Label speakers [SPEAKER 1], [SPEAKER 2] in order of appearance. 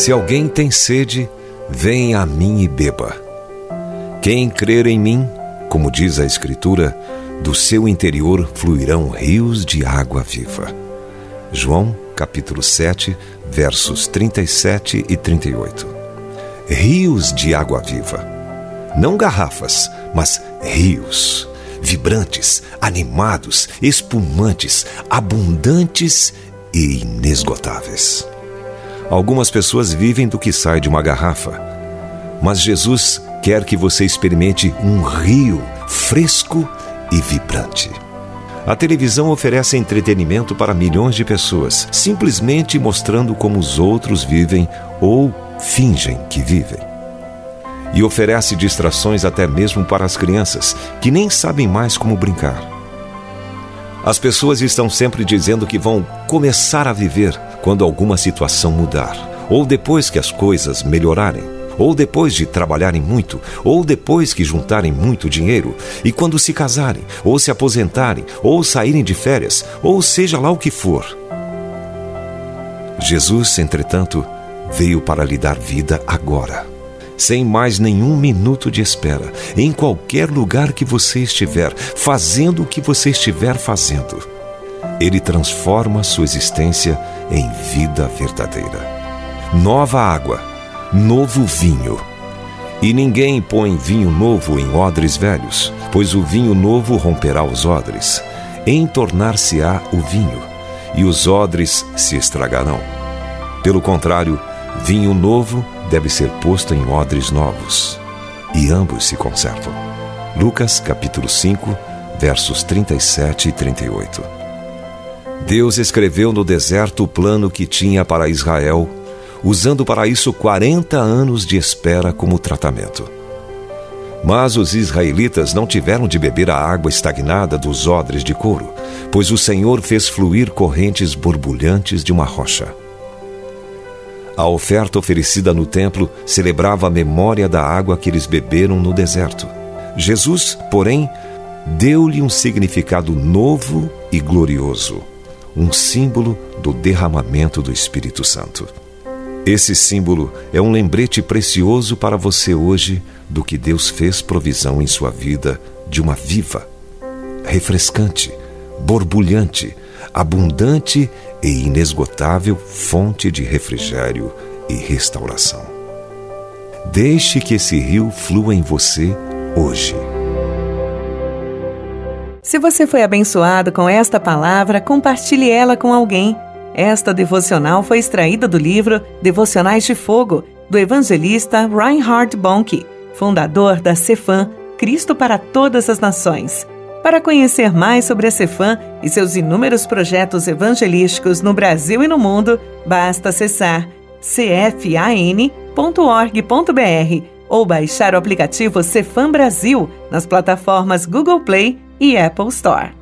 [SPEAKER 1] Se alguém tem sede, venha a mim e beba. Quem crer em mim, como diz a Escritura, do seu interior fluirão rios de água viva. João, capítulo 7, versos 37 e 38. Rios de água viva. Não garrafas, mas rios. Vibrantes, animados, espumantes, abundantes e inesgotáveis. Algumas pessoas vivem do que sai de uma garrafa, mas Jesus quer que você experimente um rio fresco e vibrante. A televisão oferece entretenimento para milhões de pessoas, simplesmente mostrando como os outros vivem ou fingem que vivem. E oferece distrações até mesmo para as crianças, que nem sabem mais como brincar. As pessoas estão sempre dizendo que vão começar a viver quando alguma situação mudar, ou depois que as coisas melhorarem, ou depois de trabalharem muito, ou depois que juntarem muito dinheiro, e quando se casarem, ou se aposentarem, ou saírem de férias, ou seja lá o que for. Jesus, entretanto, veio para lhe dar vida agora, sem mais nenhum minuto de espera, em qualquer lugar que você estiver, fazendo o que você estiver fazendo. Ele transforma sua existência em vida verdadeira. Nova água, novo vinho. E ninguém põe vinho novo em odres velhos, pois o vinho novo romperá os odres, entornar-se-á o vinho, e os odres se estragarão. Pelo contrário, vinho novo deve ser posto em odres novos, e ambos se conservam. Lucas capítulo 5, versos 37 e 38. Deus escreveu no deserto o plano que tinha para Israel, usando para isso 40 anos de espera como tratamento. Mas os israelitas não tiveram de beber a água estagnada dos odres de couro, pois o Senhor fez fluir correntes borbulhantes de uma rocha. A oferta oferecida no templo celebrava a memória da água que eles beberam no deserto. Jesus, porém, deu-lhe um significado novo e glorioso um símbolo do derramamento do Espírito Santo. Esse símbolo é um lembrete precioso para você hoje do que Deus fez provisão em sua vida de uma viva, refrescante, borbulhante, abundante e inesgotável fonte de refrigério e restauração. Deixe que esse rio flua em você hoje.
[SPEAKER 2] Se você foi abençoado com esta palavra, compartilhe ela com alguém. Esta devocional foi extraída do livro Devocionais de Fogo, do evangelista Reinhard Bonnke, fundador da Cefam, Cristo para Todas as Nações. Para conhecer mais sobre a Cefam e seus inúmeros projetos evangelísticos no Brasil e no mundo, basta acessar cfan.org.br ou baixar o aplicativo Cefam Brasil nas plataformas Google Play e Apple Store.